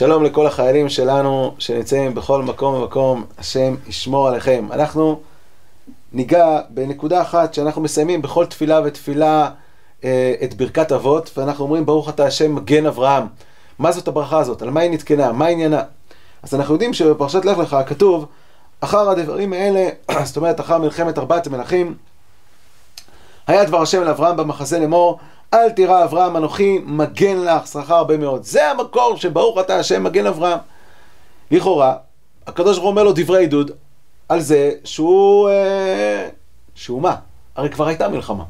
שלום לכל החיילים שלנו שנמצאים בכל מקום ומקום, השם ישמור עליכם. אנחנו ניגע בנקודה אחת שאנחנו מסיימים בכל תפילה ותפילה אה, את ברכת אבות, ואנחנו אומרים ברוך אתה השם מגן אברהם. מה זאת הברכה הזאת? על מה היא נתקנה? מה עניינה? אז אנחנו יודעים שבפרשת לך לך כתוב אחר הדברים האלה, זאת אומרת אחר מלחמת ארבעת המלכים, היה דבר השם אל אברהם במחזה לאמור אל תירא אברהם אנוכי מגן לך שכר הרבה מאוד. זה המקור שברוך אתה השם מגן אברהם. לכאורה, הקדוש ברוך הוא אומר לו דברי עידוד על זה שהוא... אה, שהוא מה? הרי כבר הייתה מלחמה.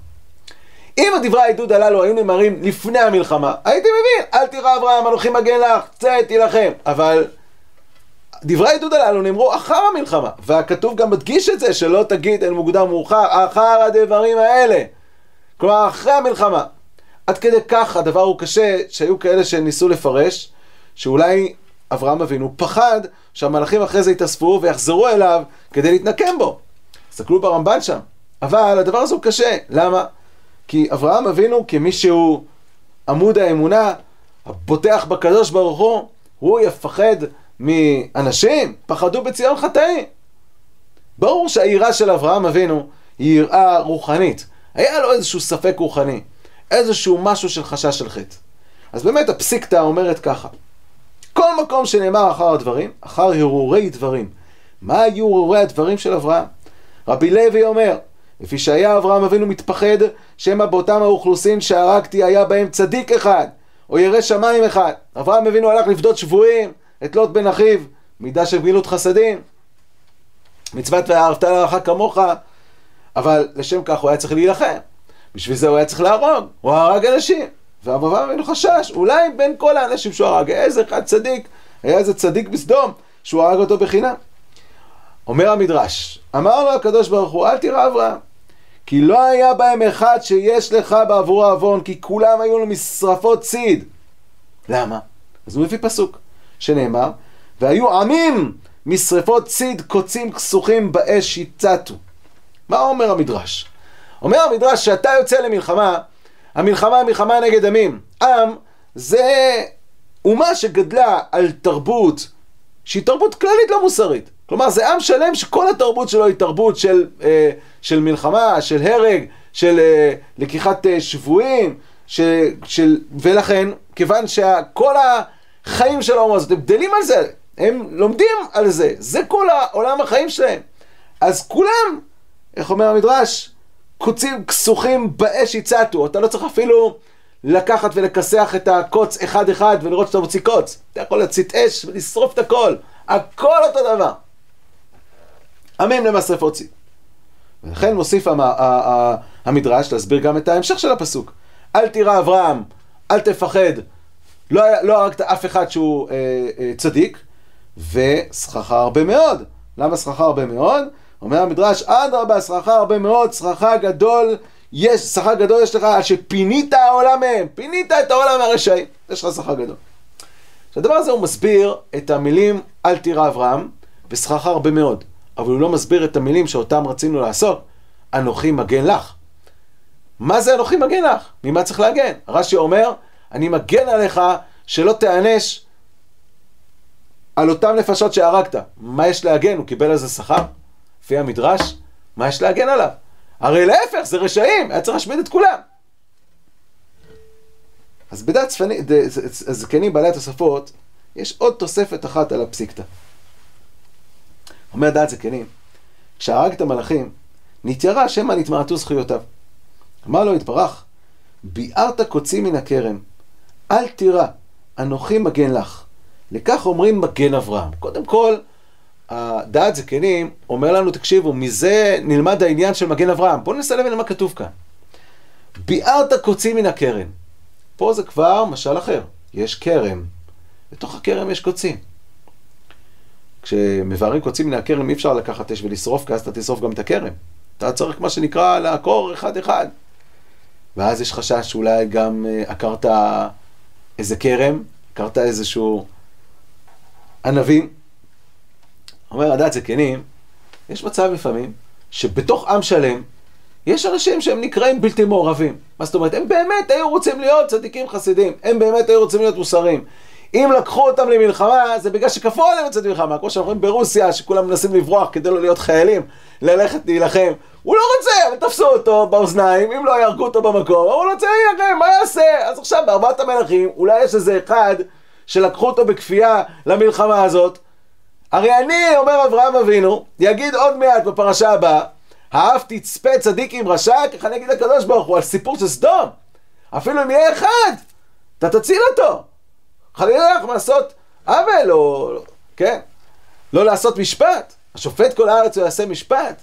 אם הדברי העידוד הללו היו נאמרים לפני המלחמה, הייתי מבין, אל תירא אברהם אנוכי מגן לך, צא תילחם. אבל דברי העידוד הללו נאמרו אחר המלחמה, והכתוב גם מדגיש את זה, שלא תגיד אין מוקדם מאוחר, אחר הדברים האלה. כלומר, אחרי המלחמה. עד כדי כך הדבר הוא קשה, שהיו כאלה שניסו לפרש, שאולי אברהם אבינו פחד שהמלאכים אחרי זה יתאספו ויחזרו אליו כדי להתנקם בו. תסתכלו ברמב"ן שם. אבל הדבר הזה הוא קשה. למה? כי אברהם אבינו כמי שהוא עמוד האמונה, הבוטח בקדוש ברוך הוא, הוא יפחד מאנשים, פחדו בציון חטאים. ברור שהיראה של אברהם אבינו היא יראה רוחנית. היה לו איזשהו ספק רוחני. איזשהו משהו של חשש של חטא. אז באמת הפסיקתא אומרת ככה, כל מקום שנאמר אחר הדברים, אחר הרהורי דברים. מה היו הרהורי הדברים של אברהם? רבי לוי אומר, לפי שהיה אברהם אבינו מתפחד, שמא באותם האוכלוסין שהרגתי היה בהם צדיק אחד, או ירא שמיים אחד. אברהם אבינו הלך לפדות שבויים, את לוט בן אחיו, מידה של גמילות חסדים, מצוות ואהבת לרעך כמוך, אבל לשם כך הוא היה צריך להילחם. בשביל זה הוא היה צריך להרוג, הוא הרג אנשים. ואברהם אבינו חשש, אולי בין כל האנשים שהוא הרג, איזה אחד צדיק, היה איזה צדיק בסדום, שהוא הרג אותו בחינם. אומר המדרש, אמר לו הקדוש ברוך הוא, אל תירא אברהם, כי לא היה בהם אחד שיש לך בעבורו עוון, כי כולם היו לו משרפות ציד. למה? אז הוא מביא פסוק, שנאמר, והיו עמים משרפות ציד קוצים כסוכים באש יצתו. מה אומר המדרש? אומר המדרש שאתה יוצא למלחמה, המלחמה היא מלחמה נגד עמים. עם זה אומה שגדלה על תרבות שהיא תרבות כללית לא מוסרית. כלומר זה עם שלם שכל התרבות שלו היא תרבות של, אה, של מלחמה, של הרג, של אה, לקיחת אה, שבויים, ש, של, ולכן, כיוון שכל החיים של האומה הזאת, הם גדלים על זה, הם לומדים על זה, זה כל העולם החיים שלהם. אז כולם, איך אומר המדרש? קוצים כסוכים באש יצתו, אתה לא צריך אפילו לקחת ולכסח את הקוץ אחד אחד ולראות שאתה מוציא קוץ. אתה יכול להצית אש ולשרוף את הכל, הכל אותו דבר. עמים למשרפות ציד. ולכן מוסיף המדרש להסביר גם את ההמשך של הפסוק. אל תירא אברהם, אל תפחד, לא, לא הרגת אף אחד שהוא אה, אה, צדיק, וסככה הרבה מאוד. למה סככה הרבה מאוד? אומר המדרש, אדרבה, שכר הרבה מאוד, שכר גדול, יש, שכר גדול יש לך, שפינית העולם מהם, פינית את העולם מהרשעים, יש לך שכר גדול. הדבר הזה הוא מסביר את המילים אל תירא אברהם, ושכר הרבה מאוד, אבל הוא לא מסביר את המילים שאותם רצינו לעשות, אנוכי מגן לך. מה זה אנוכי מגן לך? ממה צריך להגן? רש"י אומר, אני מגן עליך שלא תיענש על אותן נפשות שהרגת. מה יש להגן? הוא קיבל על זה שכר? לפי המדרש, מה יש להגן עליו? הרי להפך, זה רשעים, היה צריך להשמיד את כולם. אז בדעת הזקנים בעלי התוספות, יש עוד תוספת אחת על הפסיקתא. אומר דעת זקנים, כשהרג את המלאכים, נתיירא שמא נתמעטו זכויותיו. אמר לו יתברך, ביערת קוצים מן הכרם, אל תירא, אנוכי מגן לך. לכך אומרים מגן אברהם. קודם כל, הדעת זקנים אומר לנו, תקשיבו, מזה נלמד העניין של מגן אברהם. בואו ננסה להבין מה כתוב כאן. ביערת קוצים מן הכרם. פה זה כבר משל אחר. יש כרם, בתוך הכרם יש קוצים. כשמבארים קוצים מן הכרם אי אפשר לקחת אש ולשרוף, כי אז אתה תשרוף גם את הכרם. אתה צריך מה שנקרא לעקור אחד-אחד. ואז יש חשש שאולי גם אה, עקרת איזה כרם, עקרת איזשהו ענבים. אומר הדת זקנים, יש מצב לפעמים שבתוך עם שלם יש אנשים שהם נקראים בלתי מעורבים. מה זאת אומרת? הם באמת היו רוצים להיות צדיקים חסידים, הם באמת היו רוצים להיות מוסריים. אם לקחו אותם למלחמה, זה בגלל שכפו עליהם לצאת למלחמה. כמו שאנחנו רואים ברוסיה, שכולם מנסים לברוח כדי לא להיות חיילים, ללכת להילחם. הוא לא רוצה, אבל תפסו אותו באוזניים, אם לא יהרגו אותו במקום, הוא לא רוצה להילחם, מה יעשה? אז עכשיו בארבעת המלכים, אולי יש איזה אחד שלקחו אותו בכפייה למלחמה הזאת. הרי אני, אומר אברהם אבינו, יגיד עוד מעט בפרשה הבאה, האף תצפה צדיק עם רשע, ככה אני אגיד לקדוש ברוך הוא על סיפור של סדום. אפילו אם יהיה אחד, אתה תציל אותו. חלילה לך לעשות עוול, או, כן, לא לעשות משפט. השופט כל הארץ הוא יעשה משפט.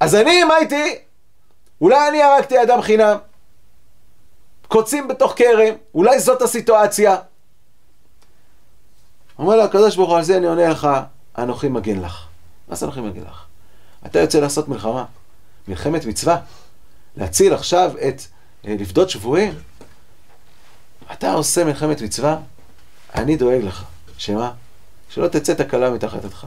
אז אני, מה איתי? אולי אני הרגתי אדם חינם. קוצים בתוך כרם, אולי זאת הסיטואציה. אומר לו הקדוש ברוך הוא, על זה אני עונה לך, אנוכי מגן לך. מה זה אנוכי מגן לך? אתה יוצא לעשות מלחמה, מלחמת מצווה, להציל עכשיו את, אה, לפדות שבויים. אתה עושה מלחמת מצווה, אני דואג לך. שמה? שלא תצא תקלה מתחת ידך.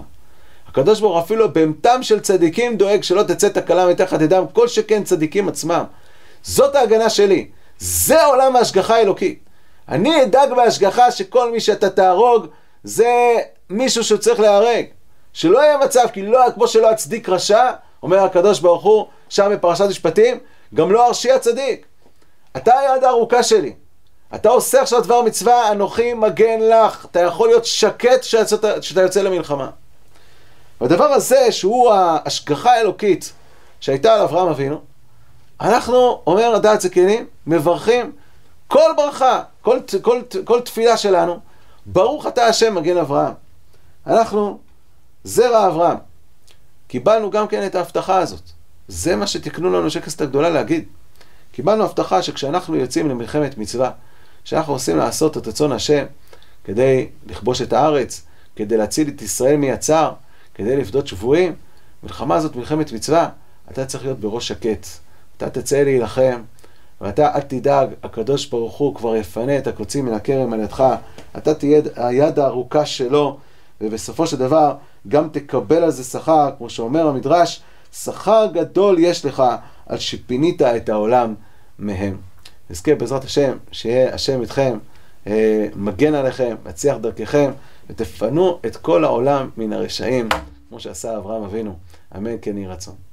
הקדוש ברוך הוא אפילו בהמתם של צדיקים דואג שלא תצא תקלה מתחת ידם, כל שכן צדיקים עצמם. זאת ההגנה שלי. זה עולם ההשגחה האלוקית. אני אדאג בהשגחה שכל מי שאתה תהרוג זה מישהו שצריך להיהרג. שלא יהיה מצב, כי לא, כמו שלא אצדיק רשע, אומר הקדוש ברוך הוא, שם בפרשת משפטים, גם לא ארשיע צדיק. אתה היד הארוכה שלי. אתה עושה עכשיו דבר מצווה, אנוכי מגן לך. אתה יכול להיות שקט שאתה, שאתה יוצא למלחמה. והדבר הזה, שהוא ההשגחה האלוקית שהייתה על אברהם אבינו, אנחנו, אומר הדעת זקנים, מברכים כל ברכה, כל, כל, כל, כל תפילה שלנו, ברוך אתה השם מגן אברהם. אנחנו זרע אברהם. קיבלנו גם כן את ההבטחה הזאת. זה מה שתקנו לנו שקסת הגדולה להגיד. קיבלנו הבטחה שכשאנחנו יוצאים למלחמת מצווה, שאנחנו עושים לעשות את רצון השם כדי לכבוש את הארץ, כדי להציל את ישראל מיצר, כדי לפדות שבויים, מלחמה הזאת מלחמת מצווה, אתה צריך להיות בראש שקט. אתה תצא להילחם, ואתה אל תדאג, הקדוש ברוך הוא כבר יפנה את הקוצים מן הכרם על ידך, אתה תהיה היד הארוכה שלו, ובסופו של דבר גם תקבל על זה שכר, כמו שאומר המדרש, שכר גדול יש לך על שפינית את העולם מהם. נזכה בעזרת השם, שיהיה השם איתכם, אה, מגן עליכם, מצליח דרככם, ותפנו את כל העולם מן הרשעים, כמו שעשה אברהם אבינו. אמן כן יהי רצון.